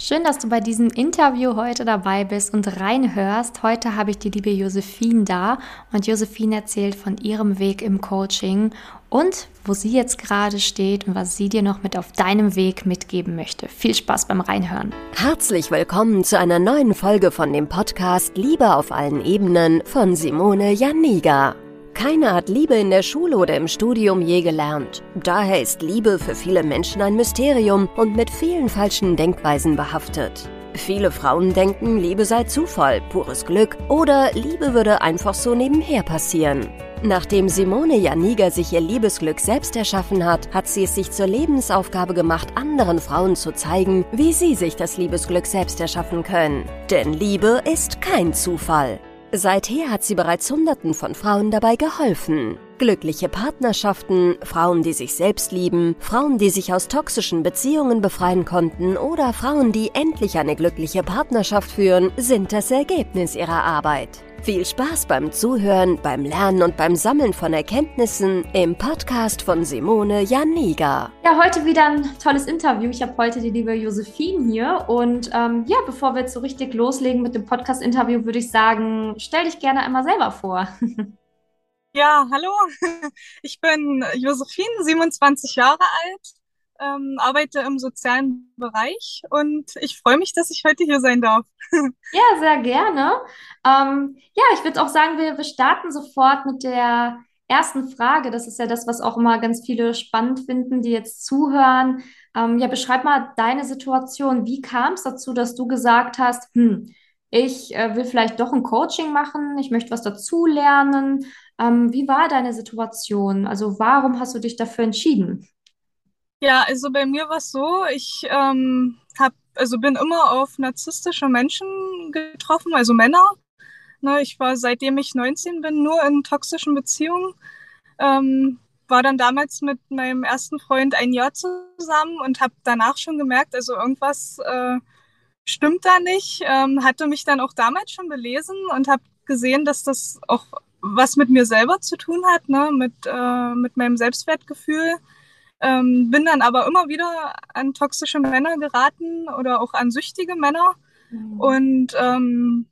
Schön, dass du bei diesem Interview heute dabei bist und reinhörst. Heute habe ich die liebe Josephine da und Josephine erzählt von ihrem Weg im Coaching und wo sie jetzt gerade steht und was sie dir noch mit auf deinem Weg mitgeben möchte. Viel Spaß beim Reinhören. Herzlich willkommen zu einer neuen Folge von dem Podcast Liebe auf allen Ebenen von Simone Janiga. Keiner hat Liebe in der Schule oder im Studium je gelernt. Daher ist Liebe für viele Menschen ein Mysterium und mit vielen falschen Denkweisen behaftet. Viele Frauen denken, Liebe sei Zufall, pures Glück oder Liebe würde einfach so nebenher passieren. Nachdem Simone Janiga sich ihr Liebesglück selbst erschaffen hat, hat sie es sich zur Lebensaufgabe gemacht, anderen Frauen zu zeigen, wie sie sich das Liebesglück selbst erschaffen können. Denn Liebe ist kein Zufall. Seither hat sie bereits Hunderten von Frauen dabei geholfen. Glückliche Partnerschaften, Frauen, die sich selbst lieben, Frauen, die sich aus toxischen Beziehungen befreien konnten oder Frauen, die endlich eine glückliche Partnerschaft führen, sind das Ergebnis ihrer Arbeit. Viel Spaß beim Zuhören, beim Lernen und beim Sammeln von Erkenntnissen im Podcast von Simone Janiga. Ja, heute wieder ein tolles Interview. Ich habe heute die liebe Josephine hier. Und ähm, ja, bevor wir jetzt so richtig loslegen mit dem Podcast-Interview, würde ich sagen, stell dich gerne einmal selber vor. Ja, hallo. Ich bin Josephine, 27 Jahre alt, ähm, arbeite im sozialen Bereich und ich freue mich, dass ich heute hier sein darf. Ja, sehr gerne. Ähm, ja, ich würde auch sagen, wir, wir starten sofort mit der ersten Frage. Das ist ja das, was auch immer ganz viele spannend finden, die jetzt zuhören. Ähm, ja, beschreib mal deine Situation. Wie kam es dazu, dass du gesagt hast, hm, ich äh, will vielleicht doch ein Coaching machen, ich möchte was dazulernen. Ähm, wie war deine Situation? Also warum hast du dich dafür entschieden? Ja, also bei mir war es so, ich ähm, hab, also bin immer auf narzisstische Menschen getroffen, also Männer. Ne, ich war seitdem ich 19 bin nur in toxischen Beziehungen. Ähm, war dann damals mit meinem ersten Freund ein Jahr zusammen und habe danach schon gemerkt, also irgendwas äh, stimmt da nicht. Ähm, hatte mich dann auch damals schon belesen und habe gesehen, dass das auch was mit mir selber zu tun hat, ne? mit, äh, mit meinem Selbstwertgefühl. Ähm, bin dann aber immer wieder an toxische Männer geraten oder auch an süchtige Männer. Mhm. Und ähm,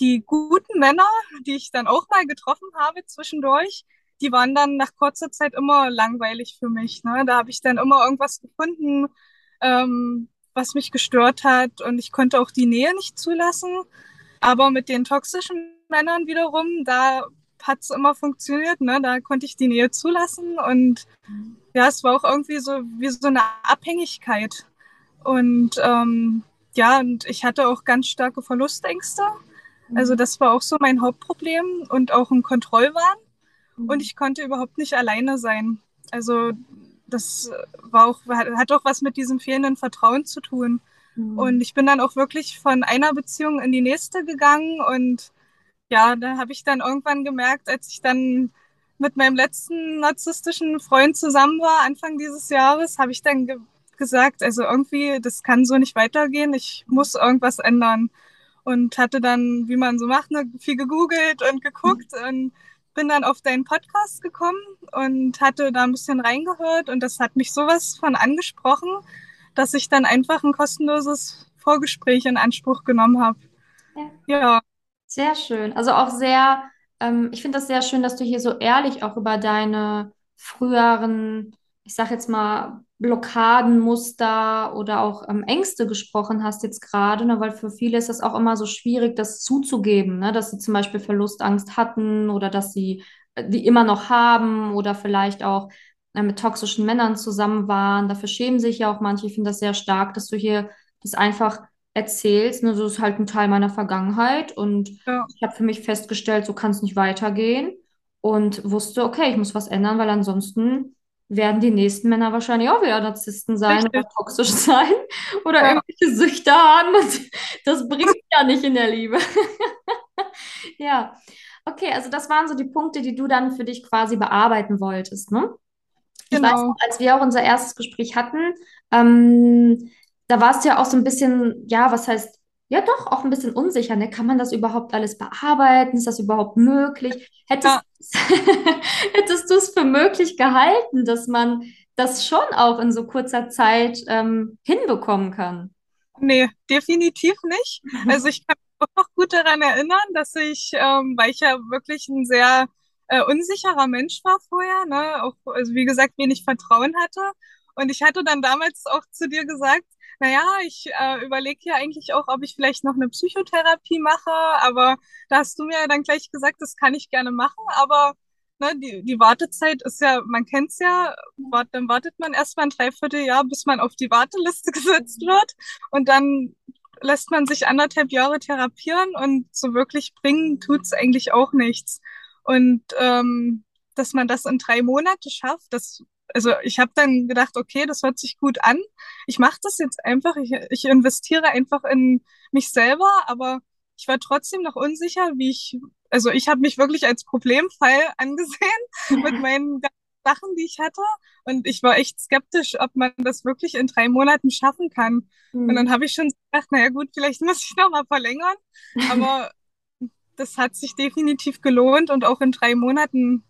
die guten Männer, die ich dann auch mal getroffen habe zwischendurch, die waren dann nach kurzer Zeit immer langweilig für mich. Ne? Da habe ich dann immer irgendwas gefunden, ähm, was mich gestört hat und ich konnte auch die Nähe nicht zulassen. Aber mit den toxischen Männern wiederum, da hat es immer funktioniert, ne? Da konnte ich die Nähe zulassen und ja, es war auch irgendwie so wie so eine Abhängigkeit. Und ähm, ja, und ich hatte auch ganz starke Verlustängste. Also mhm. das war auch so mein Hauptproblem und auch ein Kontrollwahn. Mhm. Und ich konnte überhaupt nicht alleine sein. Also das war auch, hat auch was mit diesem fehlenden Vertrauen zu tun. Mhm. Und ich bin dann auch wirklich von einer Beziehung in die nächste gegangen und ja, da habe ich dann irgendwann gemerkt, als ich dann mit meinem letzten narzisstischen Freund zusammen war, Anfang dieses Jahres, habe ich dann ge gesagt, also irgendwie, das kann so nicht weitergehen, ich muss irgendwas ändern. Und hatte dann, wie man so macht, ne, viel gegoogelt und geguckt mhm. und bin dann auf deinen Podcast gekommen und hatte da ein bisschen reingehört und das hat mich sowas von angesprochen, dass ich dann einfach ein kostenloses Vorgespräch in Anspruch genommen habe. Ja. ja. Sehr schön. Also auch sehr, ähm, ich finde das sehr schön, dass du hier so ehrlich auch über deine früheren, ich sag jetzt mal, Blockadenmuster oder auch ähm, Ängste gesprochen hast jetzt gerade, ne? weil für viele ist das auch immer so schwierig, das zuzugeben, ne? dass sie zum Beispiel Verlustangst hatten oder dass sie äh, die immer noch haben oder vielleicht auch äh, mit toxischen Männern zusammen waren. Dafür schämen sich ja auch manche. Ich finde das sehr stark, dass du hier das einfach erzählst. Ne, so ist halt ein Teil meiner Vergangenheit und ja. ich habe für mich festgestellt, so kann es nicht weitergehen und wusste, okay, ich muss was ändern, weil ansonsten werden die nächsten Männer wahrscheinlich auch wieder Narzissten sein Richtig. oder toxisch sein oder ja. irgendwelche Süchte haben und das bringt ja nicht in der Liebe. ja, okay, also das waren so die Punkte, die du dann für dich quasi bearbeiten wolltest, ne? Ich genau. weiß noch, als wir auch unser erstes Gespräch hatten, ähm, da warst du ja auch so ein bisschen, ja, was heißt, ja doch, auch ein bisschen unsicher, ne? Kann man das überhaupt alles bearbeiten? Ist das überhaupt möglich? Hättest, ja. hättest du es für möglich gehalten, dass man das schon auch in so kurzer Zeit ähm, hinbekommen kann? Nee, definitiv nicht. Also ich kann mich auch gut daran erinnern, dass ich, ähm, weil ich ja wirklich ein sehr äh, unsicherer Mensch war vorher, ne, auch, also wie gesagt, wenig Vertrauen hatte. Und ich hatte dann damals auch zu dir gesagt, naja, ich äh, überlege ja eigentlich auch, ob ich vielleicht noch eine Psychotherapie mache, aber da hast du mir dann gleich gesagt, das kann ich gerne machen, aber ne, die, die Wartezeit ist ja, man kennt's ja, wart, dann wartet man erstmal ein Dreivierteljahr, bis man auf die Warteliste gesetzt wird und dann lässt man sich anderthalb Jahre therapieren und so wirklich bringen tut's eigentlich auch nichts. Und ähm, dass man das in drei Monate schafft, das also ich habe dann gedacht, okay, das hört sich gut an. Ich mache das jetzt einfach. Ich, ich investiere einfach in mich selber, aber ich war trotzdem noch unsicher, wie ich, also ich habe mich wirklich als Problemfall angesehen mit meinen Sachen, die ich hatte. Und ich war echt skeptisch, ob man das wirklich in drei Monaten schaffen kann. Mhm. Und dann habe ich schon gedacht, naja gut, vielleicht muss ich noch mal verlängern. Aber das hat sich definitiv gelohnt und auch in drei Monaten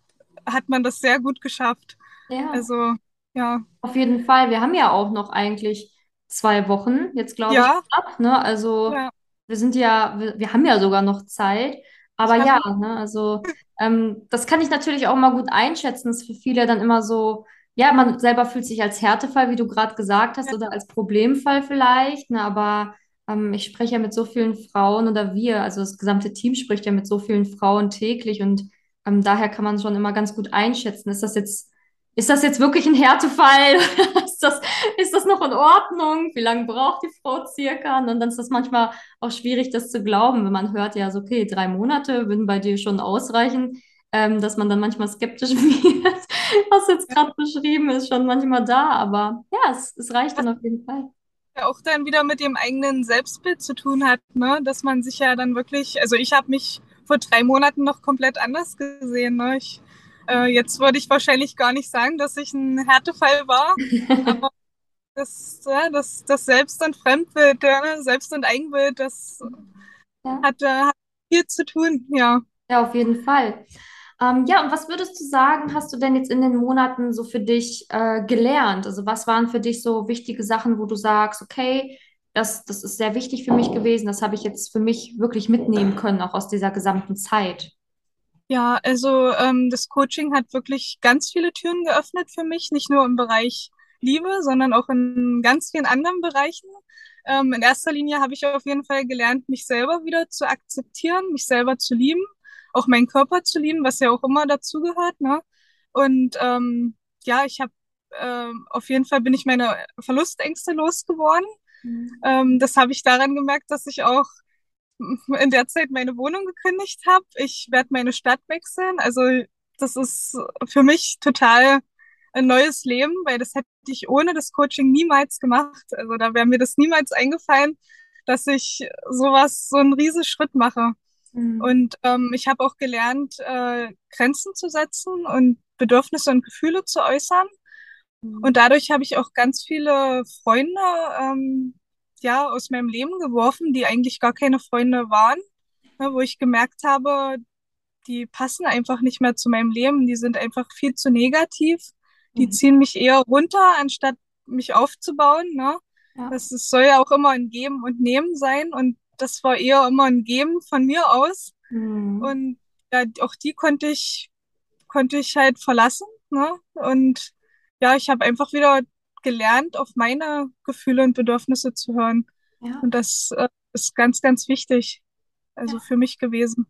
hat man das sehr gut geschafft. Ja. Also, ja. Auf jeden Fall. Wir haben ja auch noch eigentlich zwei Wochen, jetzt glaube Ja, ich, ab, ne? Also ja, wir sind ja, wir, wir haben ja sogar noch Zeit. Aber ja, ne, also ähm, das kann ich natürlich auch mal gut einschätzen. Das ist für viele dann immer so, ja, man selber fühlt sich als Härtefall, wie du gerade gesagt hast, ja, oder als Problemfall vielleicht, ne, aber ähm, ich spreche ja mit so vielen Frauen oder wir, also das gesamte Team spricht ja mit so vielen Frauen täglich und ähm, daher kann man schon immer ganz gut einschätzen. Ist das jetzt ist das jetzt wirklich ein Härtefall? ist das, ist das noch in Ordnung? Wie lange braucht die Frau circa? Und dann ist das manchmal auch schwierig, das zu glauben, wenn man hört, ja, so, okay, drei Monate würden bei dir schon ausreichen, ähm, dass man dann manchmal skeptisch wird. Was jetzt gerade beschrieben ist, schon manchmal da, aber ja, es, es reicht dann auf jeden Fall. Ja, auch dann wieder mit dem eigenen Selbstbild zu tun hat, ne? Dass man sich ja dann wirklich, also ich habe mich vor drei Monaten noch komplett anders gesehen. Ne? Ich Äh, jetzt würde ich wahrscheinlich gar nicht sagen, dass ich ein Härtefall war, aber das, ja, das, das Selbst- und Fremdbild, ja, Selbst- und Eigenbild, das Ja. hat, äh, hat viel zu tun, ja. Ja, auf jeden Fall. Ähm, ja, und was würdest du sagen, hast du denn jetzt in den Monaten so für dich äh, gelernt? Also was waren für dich so wichtige Sachen, wo du sagst, okay, das, das ist sehr wichtig für mich gewesen, das habe ich jetzt für mich wirklich mitnehmen können, auch aus dieser gesamten Zeit. Ja, also ähm, das Coaching hat wirklich ganz viele Türen geöffnet für mich, nicht nur im Bereich Liebe, sondern auch in ganz vielen anderen Bereichen. Ähm, in erster Linie habe ich auf jeden Fall gelernt, mich selber wieder zu akzeptieren, mich selber zu lieben, auch meinen Körper zu lieben, was ja auch immer dazugehört, ne? Und ähm, ja, ich habe ähm, auf jeden Fall bin ich meine Verlustängste losgeworden. Mhm. Ähm, das habe ich daran gemerkt, dass ich auch in der Zeit meine Wohnung gekündigt habe. Ich werde meine Stadt wechseln. Also das ist für mich total ein neues Leben, weil das hätte ich ohne das Coaching niemals gemacht. Also da wäre mir das niemals eingefallen, dass ich sowas, so einen riesen Schritt mache. Mhm. Und ähm, ich habe auch gelernt, äh, Grenzen zu setzen und Bedürfnisse und Gefühle zu äußern. Und Mhm. dadurch habe ich auch ganz viele Freunde, ähm, ja, aus meinem Leben geworfen, die eigentlich gar keine Freunde waren, ne, wo ich gemerkt habe, die passen einfach nicht mehr zu meinem Leben. Die sind einfach viel zu negativ. Die Mhm. ziehen mich eher runter, anstatt mich aufzubauen, ne? Ja. Das, es soll ja auch immer ein Geben und Nehmen sein. Und das war eher immer ein Geben von mir aus. Mhm. Und ja, auch die konnte ich, konnte ich halt verlassen, ne? Und ja, ich habe einfach wieder gelernt, auf meine Gefühle und Bedürfnisse zu hören. Ja. Und das äh, ist ganz, ganz wichtig, also Ja. für mich gewesen.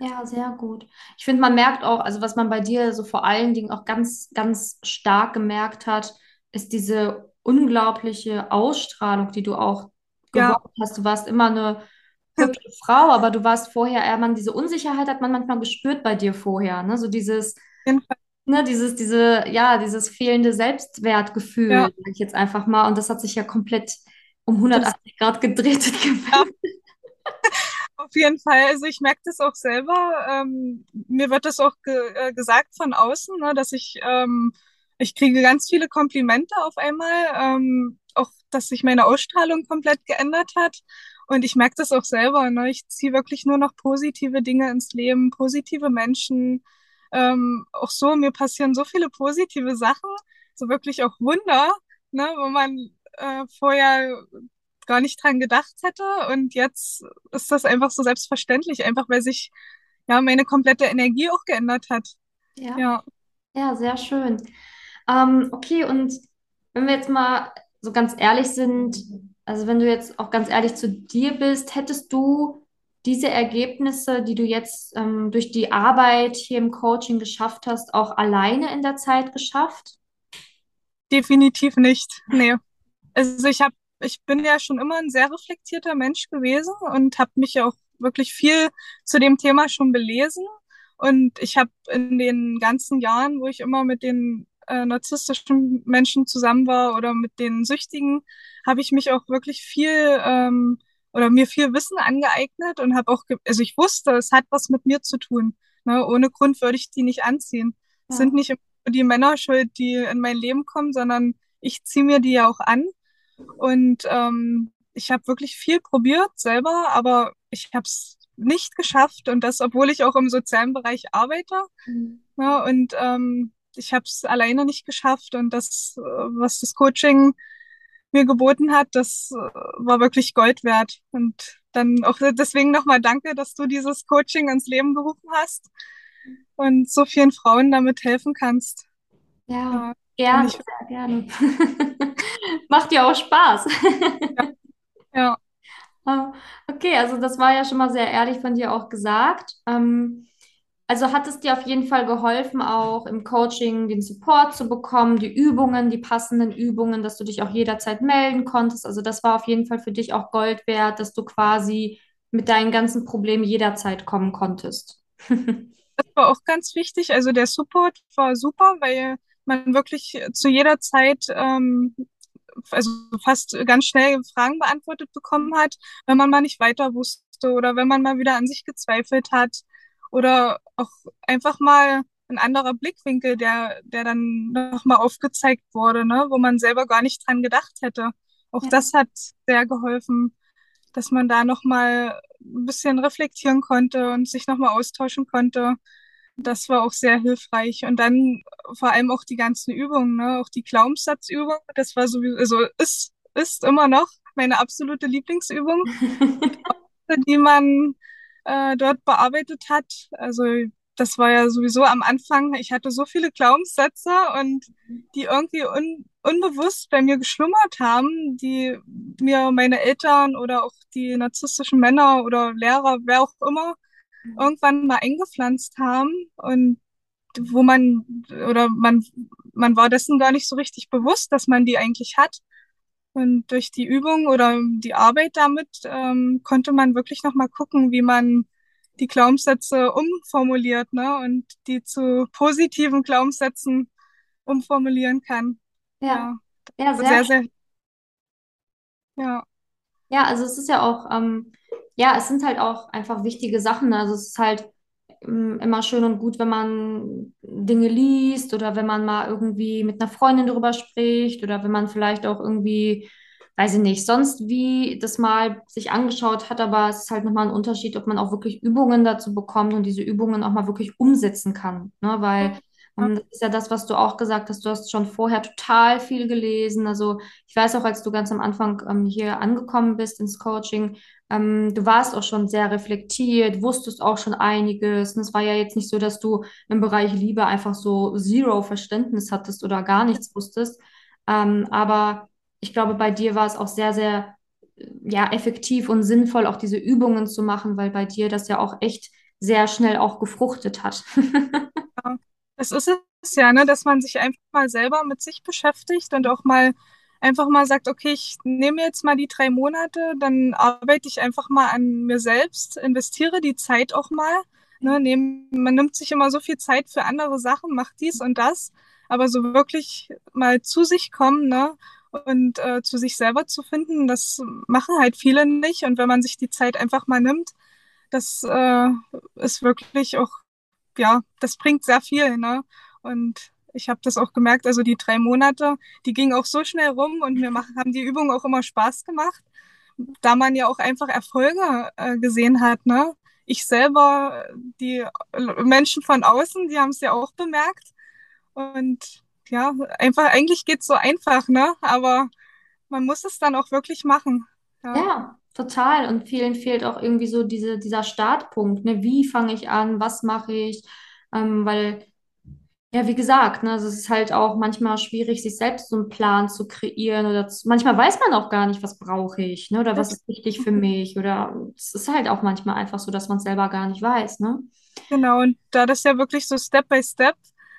Ja, sehr gut. Ich finde, man merkt auch, also was man bei dir so vor allen Dingen auch ganz, ganz stark gemerkt hat, ist diese unglaubliche Ausstrahlung, die du auch Ja, gewonnen hast. Du warst immer eine hübsche Frau, aber du warst vorher eher, man, diese Unsicherheit hat man manchmal gespürt bei dir vorher, ne? So dieses. Ne, dieses, diese, ja, dieses fehlende Selbstwertgefühl, Ja, sag ich jetzt einfach mal. Und das hat sich ja komplett um das, 180 Grad gedreht. ja, auf jeden Fall. Also ich merke das auch selber. Ähm, mir wird das auch ge äh, gesagt von außen, ne, dass ich, ähm, ich kriege ganz viele Komplimente auf einmal. Ähm, auch, dass sich meine Ausstrahlung komplett geändert hat. Und ich merke das auch selber. Ne? Ich ziehe wirklich nur noch positive Dinge ins Leben, positive Menschen. Ähm, auch so, mir passieren so viele positive Sachen, so wirklich auch Wunder, ne, wo man äh, vorher gar nicht dran gedacht hätte. Und jetzt ist das einfach so selbstverständlich, einfach weil sich ja meine komplette Energie auch geändert hat. Ja, Ja, ja, sehr schön. Ähm, okay, und wenn wir jetzt mal so ganz ehrlich sind, also wenn du jetzt auch ganz ehrlich zu dir bist, hättest du diese Ergebnisse, die du jetzt ähm, durch die Arbeit hier im Coaching geschafft hast, auch alleine in der Zeit geschafft? definitiv nicht. Nee. Also ich habe, ich bin ja schon immer ein sehr reflektierter Mensch gewesen und habe mich auch wirklich viel zu dem Thema schon belesen. Und ich habe in den ganzen Jahren, wo ich immer mit den äh, narzisstischen Menschen zusammen war oder mit den Süchtigen, habe ich mich auch wirklich viel ähm, oder mir viel Wissen angeeignet und habe auch, also ich wusste, es hat was mit mir zu tun. Ne? Ohne Grund würde ich die nicht anziehen. Es sind Ja. nicht die Männer schuld, die in mein Leben kommen, sondern ich ziehe mir die ja auch an. Und ähm, ich habe wirklich viel probiert selber, aber ich habe es nicht geschafft. Und das, obwohl ich auch im sozialen Bereich arbeite. Mhm. Ja, und ähm, ich habe es alleine nicht geschafft. Und das, äh, was das Coaching mir geboten hat, das äh, war wirklich Gold wert. Und dann auch deswegen nochmal danke, dass du dieses Coaching ins Leben gerufen hast und so vielen Frauen damit helfen kannst. Ja, Ja, gerne, sehr gerne. Macht ja auch Spaß. ja, Ah, Okay, also das war ja schon mal sehr ehrlich von dir auch gesagt. Ähm, also hat es dir auf jeden Fall geholfen, auch im Coaching den Support zu bekommen, die Übungen, die passenden Übungen, dass du dich auch jederzeit melden konntest. Also das war auf jeden Fall für dich auch Gold wert, dass du quasi mit deinen ganzen Problemen jederzeit kommen konntest. das war auch ganz wichtig. Also der Support war super, weil man wirklich zu jeder Zeit, ähm, also fast ganz schnell Fragen beantwortet bekommen hat, wenn man mal nicht weiter wusste oder wenn man mal wieder an sich gezweifelt hat oder auch einfach mal ein anderer Blickwinkel, der, der dann nochmal aufgezeigt wurde, ne, wo man selber gar nicht dran gedacht hätte. Auch Ja. das hat sehr geholfen, dass man da nochmal ein bisschen reflektieren konnte und sich nochmal austauschen konnte. Das war auch sehr hilfreich. Und dann vor allem auch die ganzen Übungen, ne? Auch die Glaubenssatzübung. Das war sowieso, also ist, ist immer noch meine absolute Lieblingsübung, die man äh, dort bearbeitet hat. Also das war ja sowieso am Anfang, ich hatte so viele Glaubenssätze und die irgendwie un unbewusst bei mir geschlummert haben, die mir meine Eltern oder auch die narzisstischen Männer oder Lehrer, wer auch immer, irgendwann mal eingepflanzt haben und wo man oder man man war dessen gar nicht so richtig bewusst, dass man die eigentlich hat. Und durch die Übung oder die Arbeit damit ähm, konnte man wirklich noch mal gucken, wie man die Glaubenssätze umformuliert, ne, und die zu positiven Glaubenssätzen umformulieren kann. Ja, Ja, ja, sehr sehr, sehr, ja, Ja, also es ist ja auch, ähm, ja, es sind halt auch einfach wichtige Sachen. Also es ist halt immer schön und gut, wenn man Dinge liest oder wenn man mal irgendwie mit einer Freundin darüber spricht oder wenn man vielleicht auch irgendwie, weiß ich nicht, sonst wie das mal sich angeschaut hat, aber es ist halt nochmal ein Unterschied, ob man auch wirklich Übungen dazu bekommt und diese Übungen auch mal wirklich umsetzen kann, ne? Weil ja, ähm, das ist ja das, was du auch gesagt hast. Du hast schon vorher total viel gelesen. Also ich weiß auch, als du ganz am Anfang ähm, hier angekommen bist ins Coaching, ähm, du warst auch schon sehr reflektiert, wusstest auch schon einiges. Und es war ja jetzt nicht so, dass du im Bereich Liebe einfach so zero Verständnis hattest oder gar nichts wusstest. Ähm, aber ich glaube, bei dir war es auch sehr, sehr äh, ja, effektiv und sinnvoll, auch diese Übungen zu machen, weil bei dir das ja auch echt sehr schnell auch gefruchtet hat. ja. Das ist es ja, ne, dass man sich einfach mal selber mit sich beschäftigt und auch mal einfach mal sagt, okay, ich nehme jetzt mal die drei Monate, dann arbeite ich einfach mal an mir selbst, investiere die Zeit auch mal. Ne, nehm, man nimmt sich immer so viel Zeit für andere Sachen, macht dies und das, aber so wirklich mal zu sich kommen, ne, und äh, zu sich selber zu finden, das machen halt viele nicht. Und wenn man sich die Zeit einfach mal nimmt, das äh, ist wirklich auch, ja, das bringt sehr viel, ne? Und ich habe das auch gemerkt, also die drei Monate, die gingen auch so schnell rum und mir machen, haben die Übungen auch immer Spaß gemacht, da man ja auch einfach Erfolge äh, gesehen hat, ne? Ich selber, die Menschen von außen, die haben es ja auch bemerkt. Und ja, einfach, eigentlich geht's so einfach, ne? Aber man muss es dann auch wirklich machen. Ja, Ja, total. Und vielen fehlt auch irgendwie so diese, dieser Startpunkt, ne? Wie fange ich an? Was mache ich? Ähm, weil, ja, wie gesagt, ne, also es ist halt auch manchmal schwierig, sich selbst so einen Plan zu kreieren oder zu, manchmal weiß man auch gar nicht, was brauche ich, ne? Oder was ist wichtig für mich? Oder es ist halt auch manchmal einfach so, dass man es selber gar nicht weiß, ne? genau. Und da das ja wirklich so Step by Step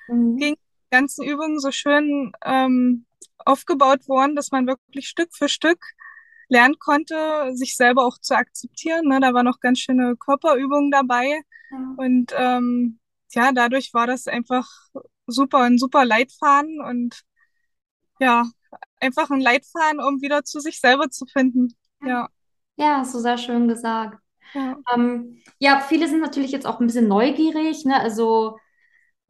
Mhm. ging, die ganzen Übungen so schön ähm, aufgebaut worden, dass man wirklich Stück für Stück lernen konnte, sich selber auch zu akzeptieren. Ne? Da war noch ganz schöne Körperübungen dabei. Ja. Und ähm, ja, dadurch war das einfach super, ein super Leitfaden und ja, einfach ein Leitfaden, um wieder zu sich selber zu finden. Ja, Ja, hast du sehr schön gesagt. ja. Ähm, ja, viele sind natürlich jetzt auch ein bisschen neugierig, ne? Also,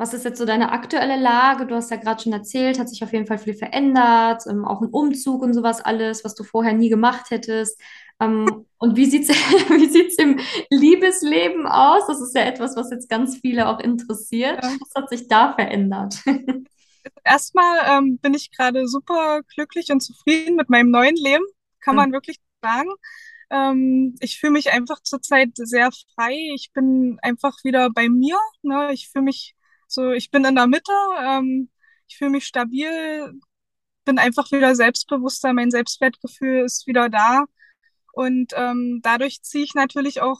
was ist jetzt so deine aktuelle Lage? Du hast ja gerade schon erzählt, hat sich auf jeden Fall viel verändert, ähm, auch ein Umzug und sowas alles, was du vorher nie gemacht hättest. Ähm, und wie sieht's, wie sieht's im Liebesleben aus? Das ist ja etwas, was jetzt ganz viele auch interessiert. ja. Was hat sich da verändert? Erstmal ähm, bin ich gerade super glücklich und zufrieden mit meinem neuen Leben, kann man wirklich sagen. Ähm, ich fühle mich einfach zurzeit sehr frei. Ich bin einfach wieder bei mir. Ne? Ich fühle mich so, ich bin in der Mitte. Ähm, ich fühle mich stabil, bin einfach wieder selbstbewusster. Mein Selbstwertgefühl ist wieder da. Und ähm, dadurch ziehe ich natürlich auch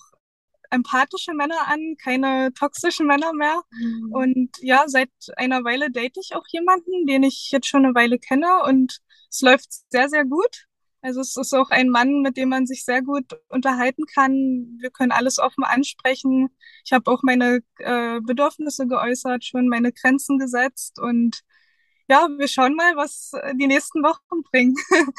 empathische Männer an, keine toxischen Männer mehr. Mhm. Und ja, seit einer Weile date ich auch jemanden, den ich jetzt schon eine Weile kenne und es läuft sehr, sehr gut. Also es ist auch ein Mann, mit dem man sich sehr gut unterhalten kann. Wir können alles offen ansprechen. Ich habe auch meine äh, Bedürfnisse geäußert, schon meine Grenzen gesetzt und ja, wir schauen mal, was äh, die nächsten Wochen bringen.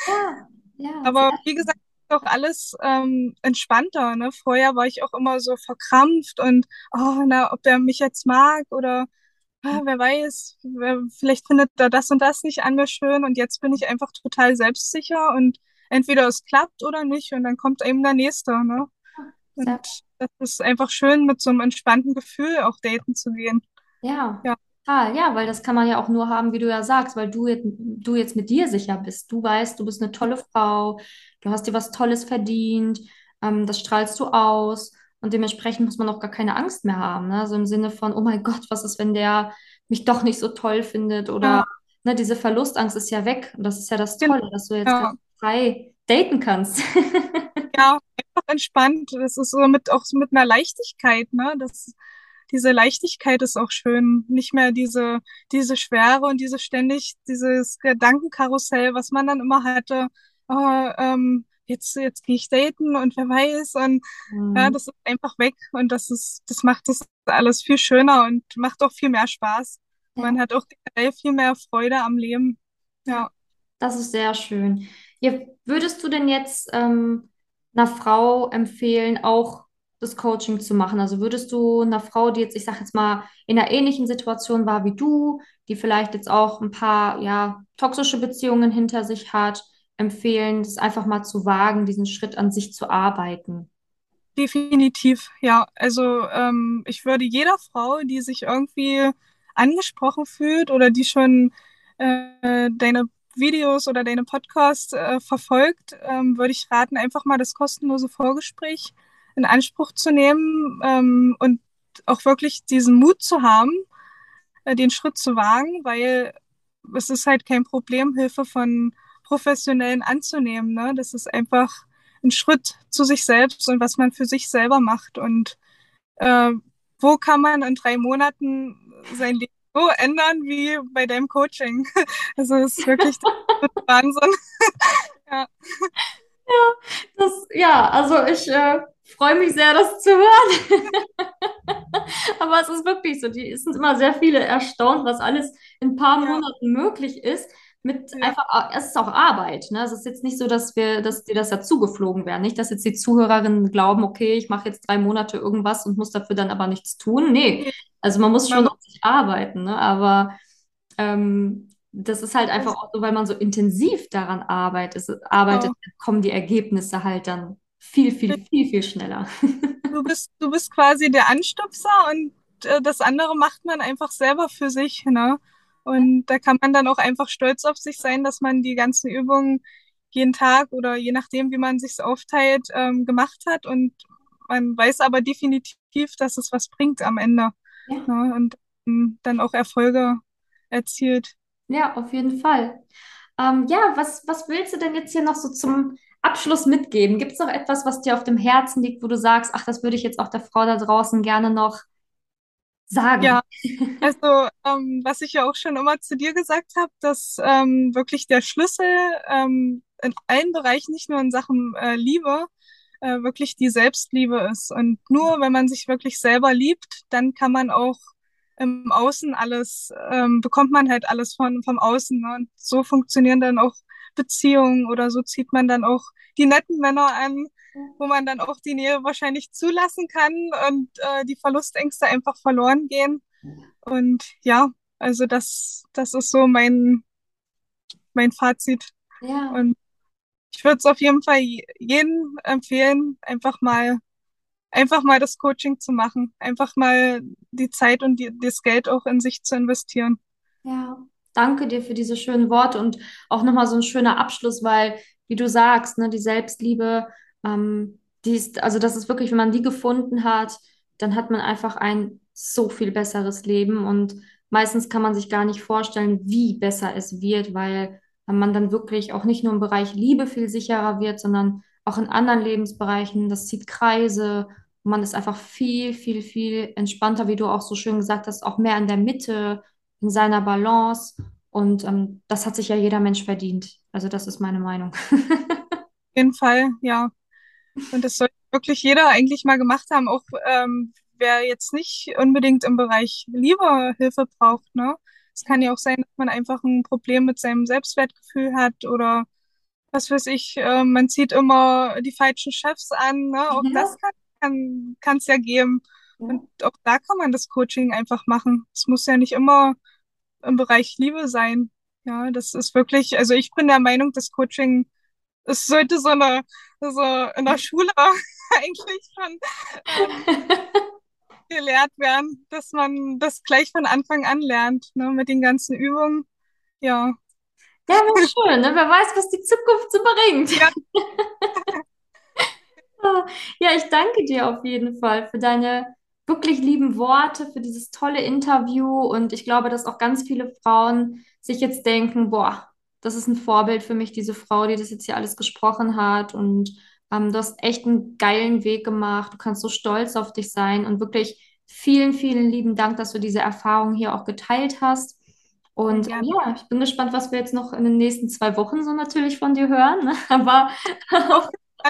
Ja, ja, Aber wie gesagt, doch alles ähm, entspannter, ne? Vorher war ich auch immer so verkrampft und, oh, na, ob der mich jetzt mag oder ah, wer weiß, wer, vielleicht findet er das und das nicht an mir schön und jetzt bin ich einfach total selbstsicher und entweder es klappt oder nicht und dann kommt eben der Nächste, ne? Und das ist einfach schön, mit so einem entspannten Gefühl auch daten zu gehen. Ja, Ja, total. Ja, weil das kann man ja auch nur haben, wie du ja sagst, weil du jetzt, du jetzt mit dir sicher bist. Du weißt, du bist eine tolle Frau, du hast dir was Tolles verdient, ähm, das strahlst du aus und dementsprechend muss man auch gar keine Angst mehr haben. Ne? So im Sinne von, oh mein Gott, was ist, wenn der mich doch nicht so toll findet oder ja, ne, diese Verlustangst ist ja weg und das ist ja das. Tolle, dass du jetzt Ja, frei daten kannst. ja, einfach entspannt. Das ist so mit auch so mit einer Leichtigkeit, ne? Das diese Leichtigkeit ist auch schön. Nicht mehr diese, diese Schwere und diese ständig, dieses Gedankenkarussell, was man dann immer hatte. Oh, ähm, jetzt, jetzt gehe ich daten und wer weiß. Und ja, Mhm. das ist einfach weg. Und das ist, das macht das alles viel schöner und macht auch viel mehr Spaß. Man Ja. hat auch viel mehr Freude am Leben. Ja. Das ist sehr schön. Ja, würdest du denn jetzt ähm, einer Frau empfehlen, auch das Coaching zu machen? Also würdest du einer Frau, die jetzt, ich sag jetzt mal, in einer ähnlichen Situation war wie du, die vielleicht jetzt auch ein paar, ja, toxische Beziehungen hinter sich hat, empfehlen, das einfach mal zu wagen, diesen Schritt an sich zu arbeiten? Definitiv, ja. Also ähm, ich würde jeder Frau, die sich irgendwie angesprochen fühlt oder die schon äh, deine Videos oder deine Podcasts äh, verfolgt, ähm, würde ich raten, einfach mal das kostenlose Vorgespräch in Anspruch zu nehmen ähm, und auch wirklich diesen Mut zu haben, äh, den Schritt zu wagen, weil es ist halt kein Problem, Hilfe von Professionellen anzunehmen. Ne? Das ist einfach ein Schritt zu sich selbst und was man für sich selber macht. Und äh, wo kann man in drei Monaten sein Leben so ändern wie bei deinem Coaching? Also es ist wirklich Wahnsinn. Ja, Das, ja, also ich äh, freue mich sehr, das zu hören. Aber es ist wirklich so, die sind immer sehr viele erstaunt, was alles in ein paar ja, Monaten möglich ist. Mit ja. einfach, es ist auch Arbeit. Ne? Es ist jetzt nicht so, dass wir, dass dir das ja zugeflogen wäre. Nicht, dass jetzt die Zuhörerinnen glauben, okay, ich mache jetzt drei Monate irgendwas und muss dafür dann aber nichts tun. Nee, also man muss schon an sich arbeiten, ne? Aber ähm, das ist halt einfach auch so, weil man so intensiv daran arbeitet, arbeitet, genau. kommen die Ergebnisse halt dann viel, viel, viel, viel schneller. Du bist, du bist quasi der Anstupser und äh, das andere macht man einfach selber für sich, ne? Und da kann man dann auch einfach stolz auf sich sein, dass man die ganzen Übungen jeden Tag oder je nachdem, wie man sich aufteilt, ähm, gemacht hat. Und man weiß aber definitiv, dass es was bringt am Ende. Ja. Ne? Und ähm, dann auch Erfolge erzielt. Ja, auf jeden Fall. Ähm, ja, was, was willst du denn jetzt hier noch so zum Abschluss mitgeben? Gibt es noch etwas, was dir auf dem Herzen liegt, wo du sagst, ach, das würde ich jetzt auch der Frau da draußen gerne noch sagen? Ja, also ähm, was ich ja auch schon immer zu dir gesagt habe, dass ähm, wirklich der Schlüssel ähm, in allen Bereichen, nicht nur in Sachen äh, Liebe, äh, wirklich die Selbstliebe ist. Und nur wenn man sich wirklich selber liebt, dann kann man auch im Außen alles, ähm, bekommt man halt alles von, vom Außen. Ne? Und so funktionieren dann auch Beziehungen oder so zieht man dann auch die netten Männer an, wo man dann auch die Nähe wahrscheinlich zulassen kann und äh, die Verlustängste einfach verloren gehen. Und ja, also das, das ist so mein, mein Fazit. Ja. Und ich würde es auf jeden Fall jedem empfehlen, einfach mal, einfach mal das Coaching zu machen, einfach mal die Zeit und die, das Geld auch in sich zu investieren. Ja, danke dir für diese schönen Worte und auch nochmal so ein schöner Abschluss, weil, wie du sagst, ne, die Selbstliebe, ähm, die ist, also das ist wirklich, wenn man die gefunden hat, dann hat man einfach ein so viel besseres Leben und meistens kann man sich gar nicht vorstellen, wie besser es wird, weil man dann wirklich auch nicht nur im Bereich Liebe viel sicherer wird, sondern auch in anderen Lebensbereichen. Das zieht Kreise. Man ist einfach viel, viel, viel entspannter, wie du auch so schön gesagt hast, auch mehr in der Mitte, in seiner Balance. Und ähm, das hat sich ja jeder Mensch verdient. Also das ist meine Meinung. Auf jeden Fall, ja. Und das sollte wirklich jeder eigentlich mal gemacht haben, auch ähm, wer jetzt nicht unbedingt im Bereich Liebe Hilfe braucht, ne? Es kann ja auch sein, dass man einfach ein Problem mit seinem Selbstwertgefühl hat oder was weiß ich, äh, man zieht immer die falschen Chefs an. Ne? Auch ja. das kann kann es ja geben. Ja. Und auch da kann man das Coaching einfach machen. Es muss ja nicht immer im Bereich Liebe sein. Ja, das ist wirklich, also ich bin der Meinung, das Coaching, es sollte so eine, so in der Schule eigentlich schon ähm, gelehrt werden, dass man das gleich von Anfang an lernt, ne, mit den ganzen Übungen. Ja. Ja, wäre schön, ne? Wer weiß, was die Zukunft so bringt. Ja. ja, ich danke dir auf jeden Fall für deine wirklich lieben Worte, für dieses tolle Interview. Und ich glaube, dass auch ganz viele Frauen sich jetzt denken, boah, das ist ein Vorbild für mich, diese Frau, die das jetzt hier alles gesprochen hat. Und ähm, du hast echt einen geilen Weg gemacht. Du kannst so stolz auf dich sein und wirklich vielen, vielen lieben Dank, dass du diese Erfahrung hier auch geteilt hast. Und ja. ja, ich bin gespannt, was wir jetzt noch in den nächsten zwei Wochen so natürlich von dir hören. Ne? Aber auch,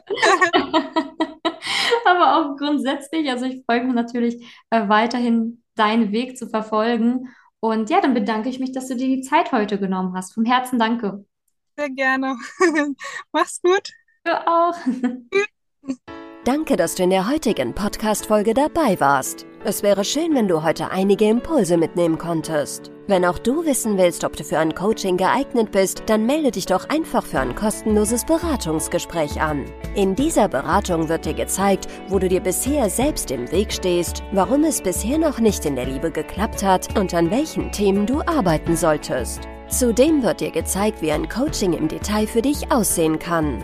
aber auch grundsätzlich, also ich freue mich natürlich äh, weiterhin deinen Weg zu verfolgen. Und ja, dann bedanke ich mich, dass du dir die Zeit heute genommen hast. Vom Herzen danke. Sehr gerne. Mach's gut. Du auch. Danke, dass du in der heutigen Podcast-Folge dabei warst. Es wäre schön, wenn du heute einige Impulse mitnehmen konntest. Wenn auch du wissen willst, ob du für ein Coaching geeignet bist, dann melde dich doch einfach für ein kostenloses Beratungsgespräch an. In dieser Beratung wird dir gezeigt, wo du dir bisher selbst im Weg stehst, warum es bisher noch nicht in der Liebe geklappt hat und an welchen Themen du arbeiten solltest. Zudem wird dir gezeigt, wie ein Coaching im Detail für dich aussehen kann.